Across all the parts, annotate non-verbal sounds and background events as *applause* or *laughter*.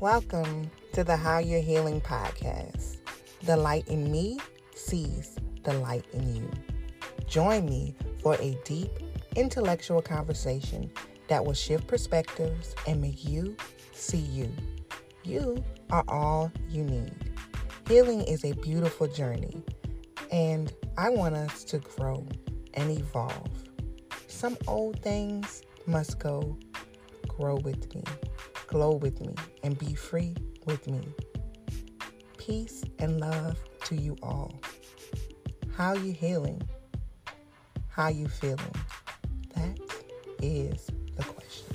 Welcome to the How You're Healing podcast. The light in me sees the light in you. Join me for a deep intellectual conversation that will shift perspectives and make you see you. You are all you need. Healing is a beautiful journey, and I want us to grow and evolve. Some old things must go. Grow with me, glow with me, and be free with me. Peace and love to you all. How you healing? How you feeling? That is the question.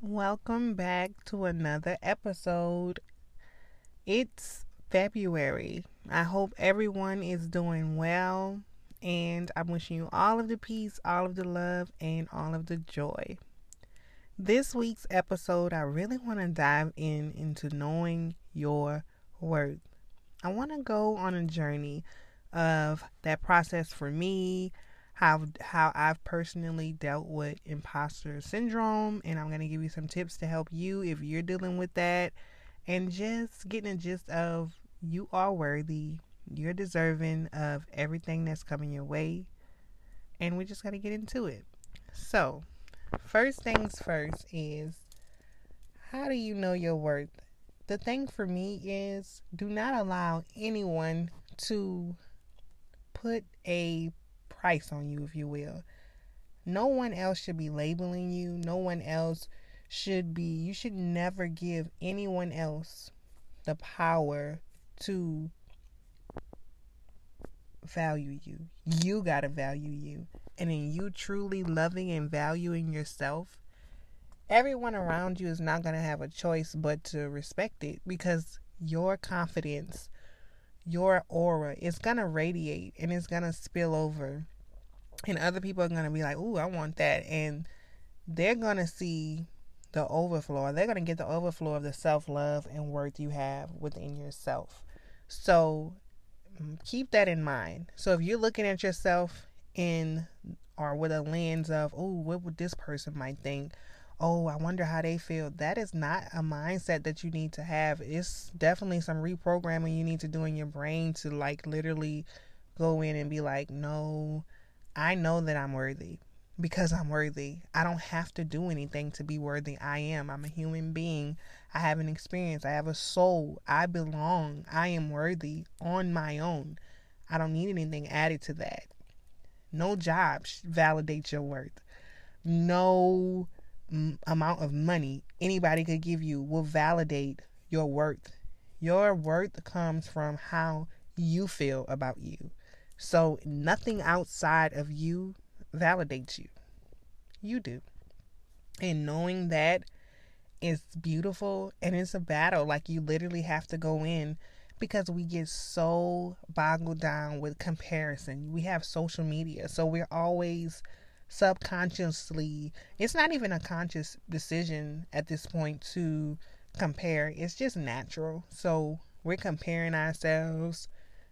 Welcome back to another episode. It's February. I hope everyone is doing well, and I'm wishing you all of the peace, all of the love, and all of the joy. This week's episode, I really want to dive in into knowing your worth. I want to go on a journey of that process for me, how how I've personally dealt with imposter syndrome, and I'm going to give you some tips to help you if you're dealing with that, and just getting a gist of you are worthy. You're deserving of everything that's coming your way. And we just got to get into it. So, first things first is how do you know your worth? The thing for me is do not allow anyone to put a price on you, if you will. No one else should be labeling you. No one else should be, you should never give anyone else the power to value you. You got to value you. And in you truly loving and valuing yourself, everyone around you is not going to have a choice but to respect it because your confidence, your aura is going to radiate and it's going to spill over. And other people are going to be like, Ooh, I want that. And they're going to see the overflow. They're going to get the overflow of the self love and worth you have within yourself. So keep that in mind. So if you're looking at yourself in or with a lens of, oh, what would this person might think? Oh, I wonder how they feel. That is not a mindset that you need to have. It's definitely some reprogramming you need to do in your brain to like literally go in and be like, no, I know that I'm worthy because I'm worthy. I don't have to do anything to be worthy. I am. I'm a human being. I have an experience. I have a soul. I belong. I am worthy on my own. I don't need anything added to that. No job validates your worth. No amount of money anybody could give you will validate your worth. Your worth comes from how you feel about you. So nothing outside of you validates you. You do. And knowing that is beautiful and it's a battle. Like you literally have to go in because we get so boggled down with comparison. We have social media, so we're always subconsciously, it's not even a conscious decision at this point to compare, it's just natural. So we're comparing ourselves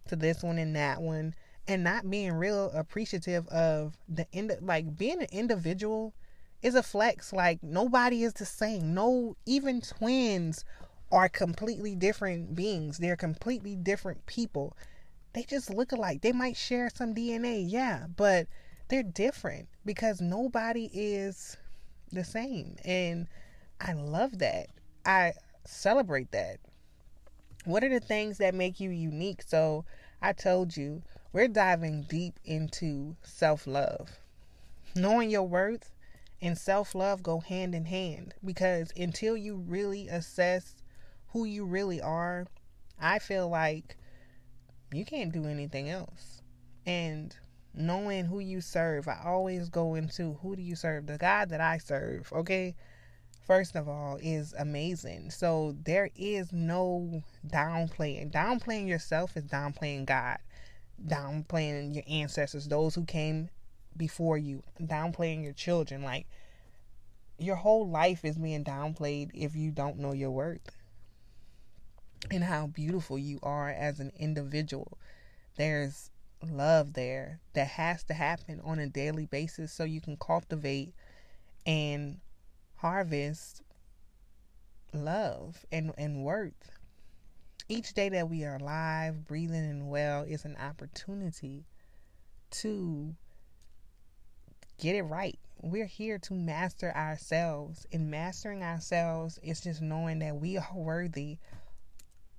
to this one and that one and not being real appreciative of the end like being an individual is a flex. Like nobody is the same. No even twins are completely different beings. They're completely different people. They just look alike. They might share some dna yeah but they're different because nobody is the same. And i love that. I celebrate that. What are the things that make you unique? So i told you we're diving deep into self love. Knowing your worth and self love go hand in hand because until you really assess who you really are, I feel like you can't do anything else. And knowing who you serve, I always go into who do you serve? The God that I serve, okay? First of all, is amazing. So there is no downplaying. Downplaying yourself is downplaying God downplaying your ancestors, those who came before you, downplaying your children. Like your whole life is being downplayed if you don't know your worth and how beautiful you are as an individual. There's love there that has to happen on a daily basis so you can cultivate and harvest love and, and worth. Each day that we are alive, breathing, and well is an opportunity to get it right. We're here to master ourselves, and mastering ourselves is just knowing that we are worthy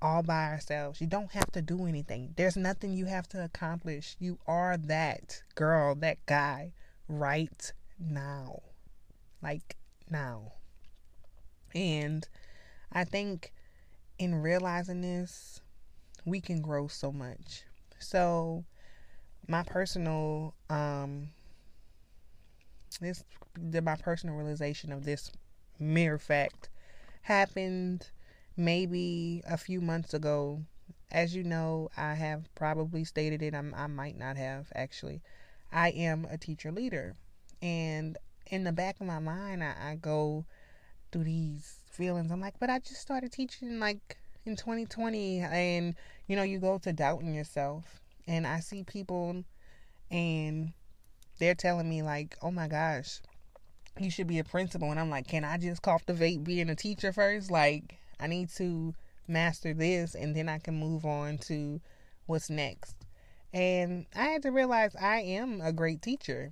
all by ourselves. You don't have to do anything. There's nothing you have to accomplish. You are that girl, that guy right now. Like now. And I think in realizing this, we can grow so much. So my personal um this my personal realization of this mere fact happened maybe a few months ago. As you know, I have probably stated it. I'm, I might not have actually. I am a teacher leader, and in the back of my mind, I, I go through these feelings. I'm like, but I just started teaching like in 2020, and you know, you go to doubting yourself, and I see people, and they're telling me like, oh my gosh, you should be a principal, and I'm like, can I just cultivate being a teacher first? Like, I need to master this, and then I can move on to what's next. And I had to realize I am a great teacher,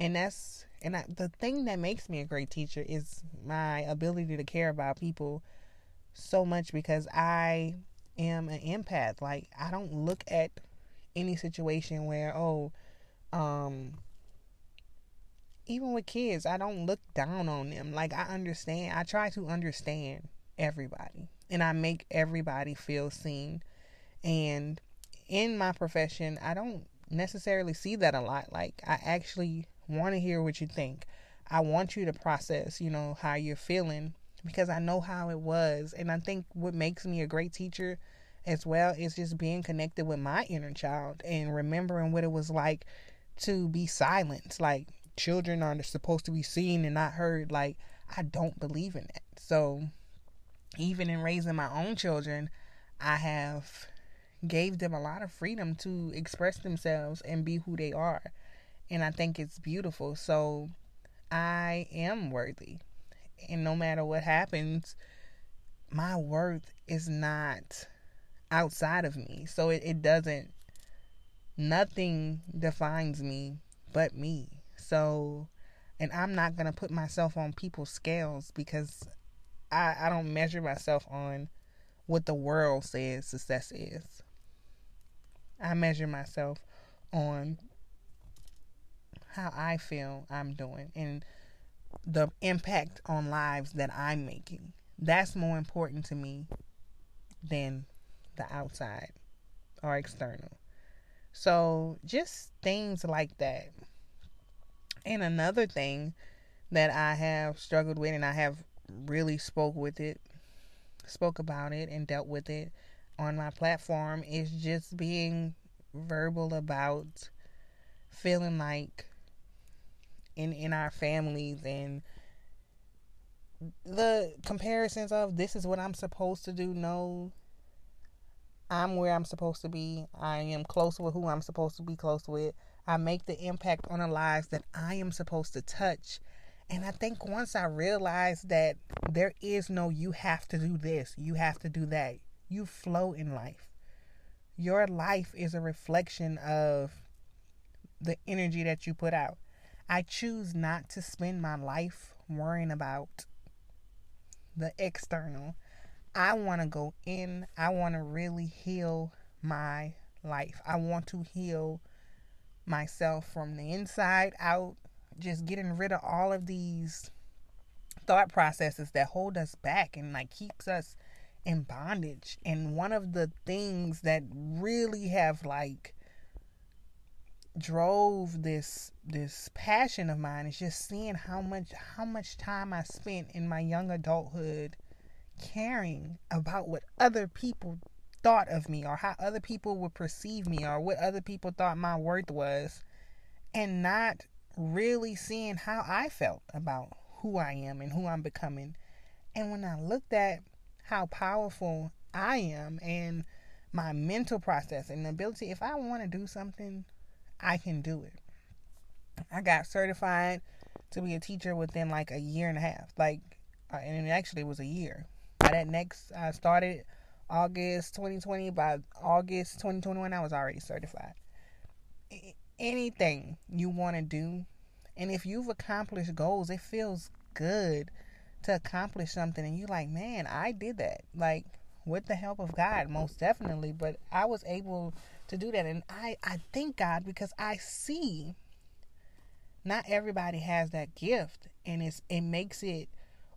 and that's and I, the thing that makes me a great teacher is my ability to care about people so much because I am an empath. Like I don't look at any situation where oh um even with kids, I don't look down on them. Like I understand. I try to understand everybody and I make everybody feel seen. And in my profession, I don't necessarily see that a lot. Like I actually want to hear what you think. I want you to process, you know, how you're feeling because I know how it was. And I think what makes me a great teacher as well is just being connected with my inner child and remembering what it was like to be silent. Like children are supposed to be seen and not heard. Like I don't believe in that. So even in raising my own children, I have gave them a lot of freedom to express themselves and be who they are and I think it's beautiful. So I am worthy. And no matter what happens, my worth is not outside of me. So it, it doesn't, nothing defines me but me. So, and I'm not going to put myself on people's scales because I, I don't measure myself on what the world says success is. I measure myself on how I feel I'm doing and the impact on lives that I'm making. That's more important to me than the outside or external. So, just things like that. And another thing that I have struggled with and I have really spoke with it, spoke about it and dealt with it on my platform is just being verbal about feeling like in in our families and the comparisons of this is what I'm supposed to do. No, I'm where I'm supposed to be. I am close with who I'm supposed to be close with. I make the impact on the lives that I am supposed to touch. And I think once I realized that there is no you have to do this, you have to do that. You flow in life. Your life is a reflection of the energy that you put out. I choose not to spend my life worrying about the external. I want to go in. I want to really heal my life. I want to heal myself from the inside out, just getting rid of all of these thought processes that hold us back and like keeps us in bondage. And one of the things that really have like drove this this passion of mine is just seeing how much how much time I spent in my young adulthood caring about what other people thought of me or how other people would perceive me or what other people thought my worth was and not really seeing how I felt about who I am and who I'm becoming. And when I looked at how powerful I am and my mental process and ability if I want to do something, I can do it. I got certified to be a teacher within like a year and a half. Like, uh, and it actually was a year. By that next, I started August 2020. By August 2021, I was already certified. Anything you want to do, and if you've accomplished goals, it feels good to accomplish something, and you're like, man, I did that. Like, with the help of God, most definitely. But I was able to do that, and I I thank God because I see not everybody has that gift, and it's it makes it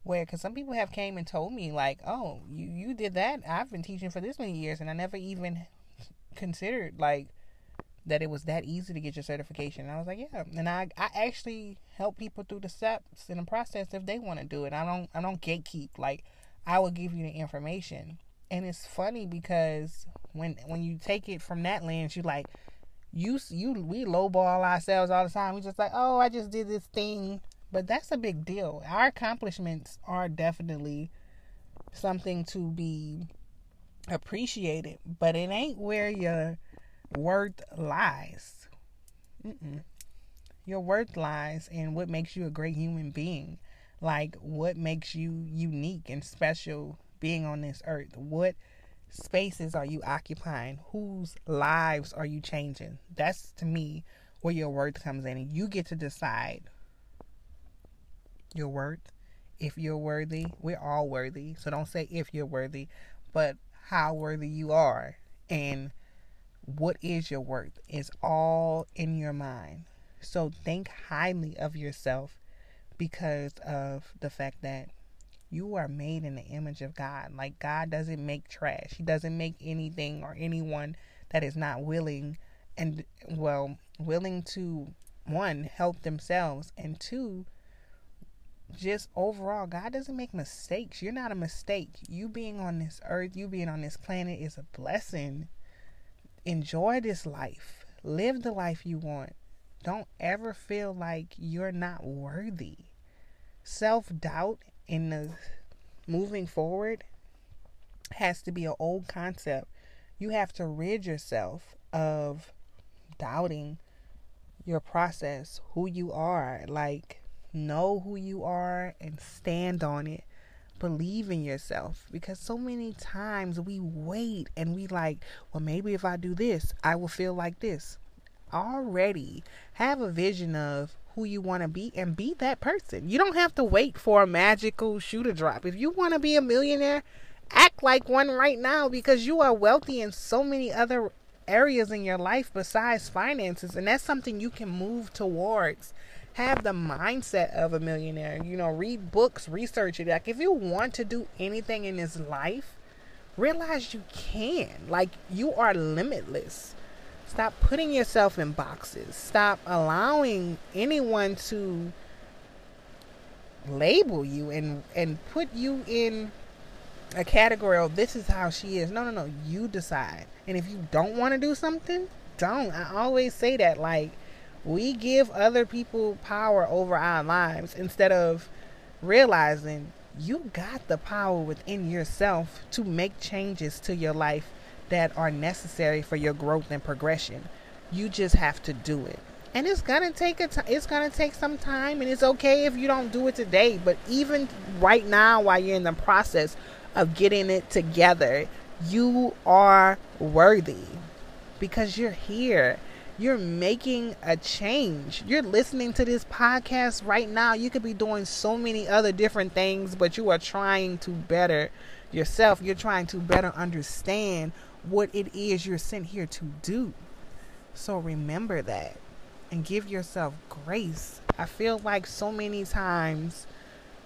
where because some people have came and told me like, oh, you you did that. I've been teaching for this many years, and I never even considered like that it was that easy to get your certification. And I was like, yeah. And I I actually help people through the steps in the process if they want to do it. I don't I don't gatekeep. Like I will give you the information. And it's funny because when when you take it from that lens, you like you you we lowball ourselves all the time. We just like, oh, I just did this thing, but that's a big deal. Our accomplishments are definitely something to be appreciated, but it ain't where your worth lies. Mm-mm. Your worth lies in what makes you a great human being. Like what makes you unique and special being on this earth. What spaces are you occupying? Whose lives are you changing? That's to me where your worth comes in. You get to decide your worth. If you're worthy, we're all worthy. So don't say if you're worthy, but how worthy you are. And what is your worth is all in your mind. So think highly of yourself because of the fact that you are made in the image of God. Like God doesn't make trash. He doesn't make anything or anyone that is not willing and well, willing to one help themselves and two just overall God doesn't make mistakes. You're not a mistake. You being on this earth, you being on this planet is a blessing. Enjoy this life. Live the life you want. Don't ever feel like you're not worthy. Self doubt in the moving forward has to be an old concept. You have to rid yourself of doubting your process, who you are. Like, know who you are and stand on it. Believe in yourself because so many times we wait and we like, well, maybe if I do this, I will feel like this. Already have a vision of who you want to be and be that person. You don't have to wait for a magical shooter drop. If you want to be a millionaire, act like one right now because you are wealthy in so many other areas in your life besides finances and that's something you can move towards have the mindset of a millionaire you know read books research it like if you want to do anything in this life realize you can like you are limitless Stop putting yourself in boxes. Stop allowing anyone to label you and and put you in a category of this is how she is. No, no, no. You decide. And if you don't want to do something, don't. I always say that like we give other people power over our lives instead of realizing you got the power within yourself to make changes to your life that are necessary for your growth and progression. You just have to do it. And it's gonna take a t- it's gonna take some time, and it's okay if you don't do it today. But even right now, while you're in the process of getting it together, you are worthy because you're here. You're making a change. You're listening to this podcast right now. You could be doing so many other different things, but you are trying to better yourself. You're trying to better understand what it is you're sent here to do. So remember that and give yourself grace. I feel like so many times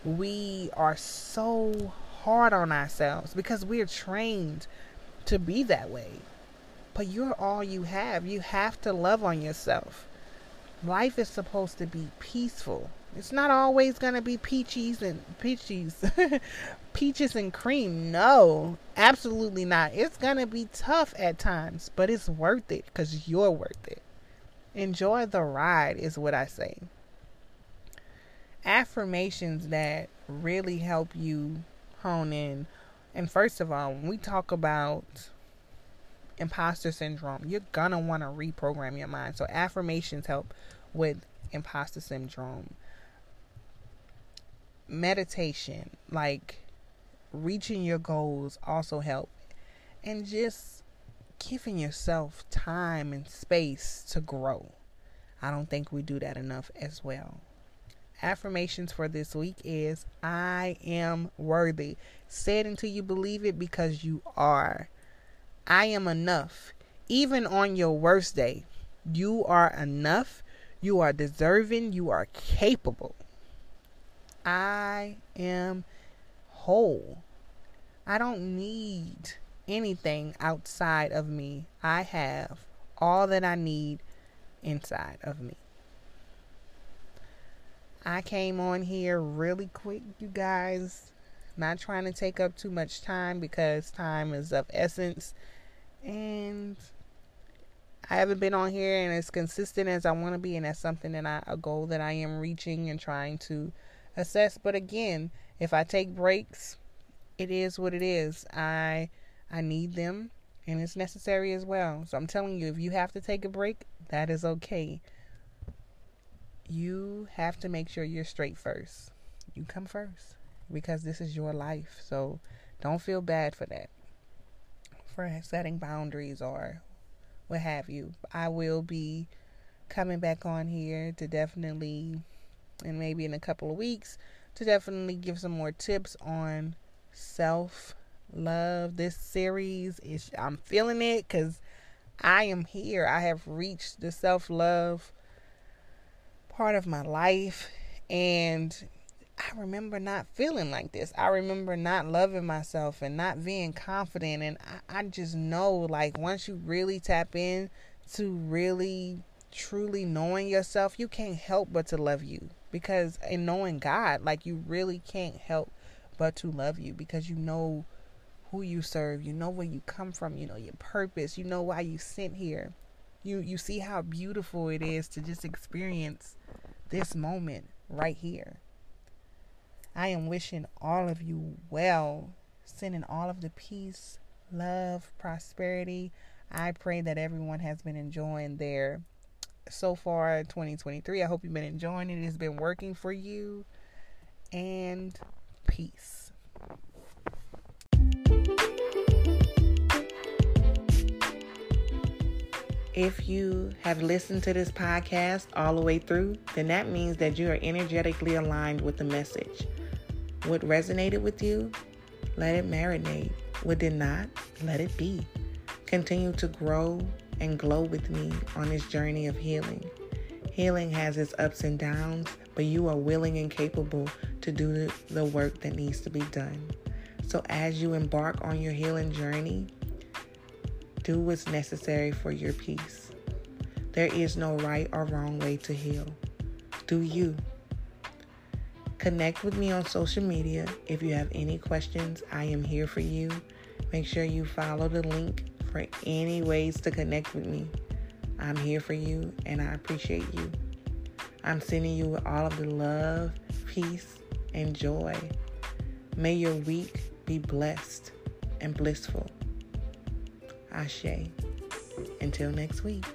we are so hard on ourselves because we're trained to be that way. But you're all you have. You have to love on yourself. Life is supposed to be peaceful. It's not always going to be peaches and peaches, *laughs* peaches and cream. No, absolutely not. It's going to be tough at times, but it's worth it because you're worth it. Enjoy the ride, is what I say. Affirmations that really help you hone in. And first of all, when we talk about imposter syndrome, you're gonna want to reprogram your mind. So affirmations help with imposter syndrome. Meditation, like reaching your goals also help. And just giving yourself time and space to grow. I don't think we do that enough as well. Affirmations for this week is I am worthy. Say it until you believe it because you are. I am enough. Even on your worst day, you are enough. You are deserving. You are capable. I am whole. I don't need anything outside of me. I have all that I need inside of me. I came on here really quick, you guys. Not trying to take up too much time because time is of essence. And I haven't been on here and as consistent as I want to be, and that's something that I a goal that I am reaching and trying to assess. But again, if I take breaks, it is what it is. I I need them and it's necessary as well. So I'm telling you, if you have to take a break, that is okay. You have to make sure you're straight first. You come first because this is your life. So don't feel bad for that. For setting boundaries or what have you. I will be coming back on here to definitely, and maybe in a couple of weeks, to definitely give some more tips on self love. This series is I'm feeling it because I am here. I have reached the self love part of my life, and I remember not feeling like this. I remember not loving myself and not being confident. And I, I just know, like, once you really tap in to really truly knowing yourself, you can't help but to love you. Because in knowing God, like, you really can't help but to love you because you know who you serve, you know where you come from, you know your purpose, you know why you sent here. You you see how beautiful it is to just experience this moment right here. I am wishing all of you well, sending all of the peace, love, prosperity. I pray that everyone has been enjoying their so far 2023. I hope you've been enjoying it. It's been working for you. And peace. If you have listened to this podcast all the way through, then that means that you are energetically aligned with the message. What resonated with you, let it marinate. What did not, let it be. Continue to grow and glow with me on this journey of healing. Healing has its ups and downs, but you are willing and capable to do the work that needs to be done. So, as you embark on your healing journey, do what's necessary for your peace. There is no right or wrong way to heal. Do you? Connect with me on social media. If you have any questions, I am here for you. Make sure you follow the link for any ways to connect with me. I'm here for you and I appreciate you. I'm sending you all of the love, peace, and joy. May your week be blessed and blissful. Ashe. Until next week.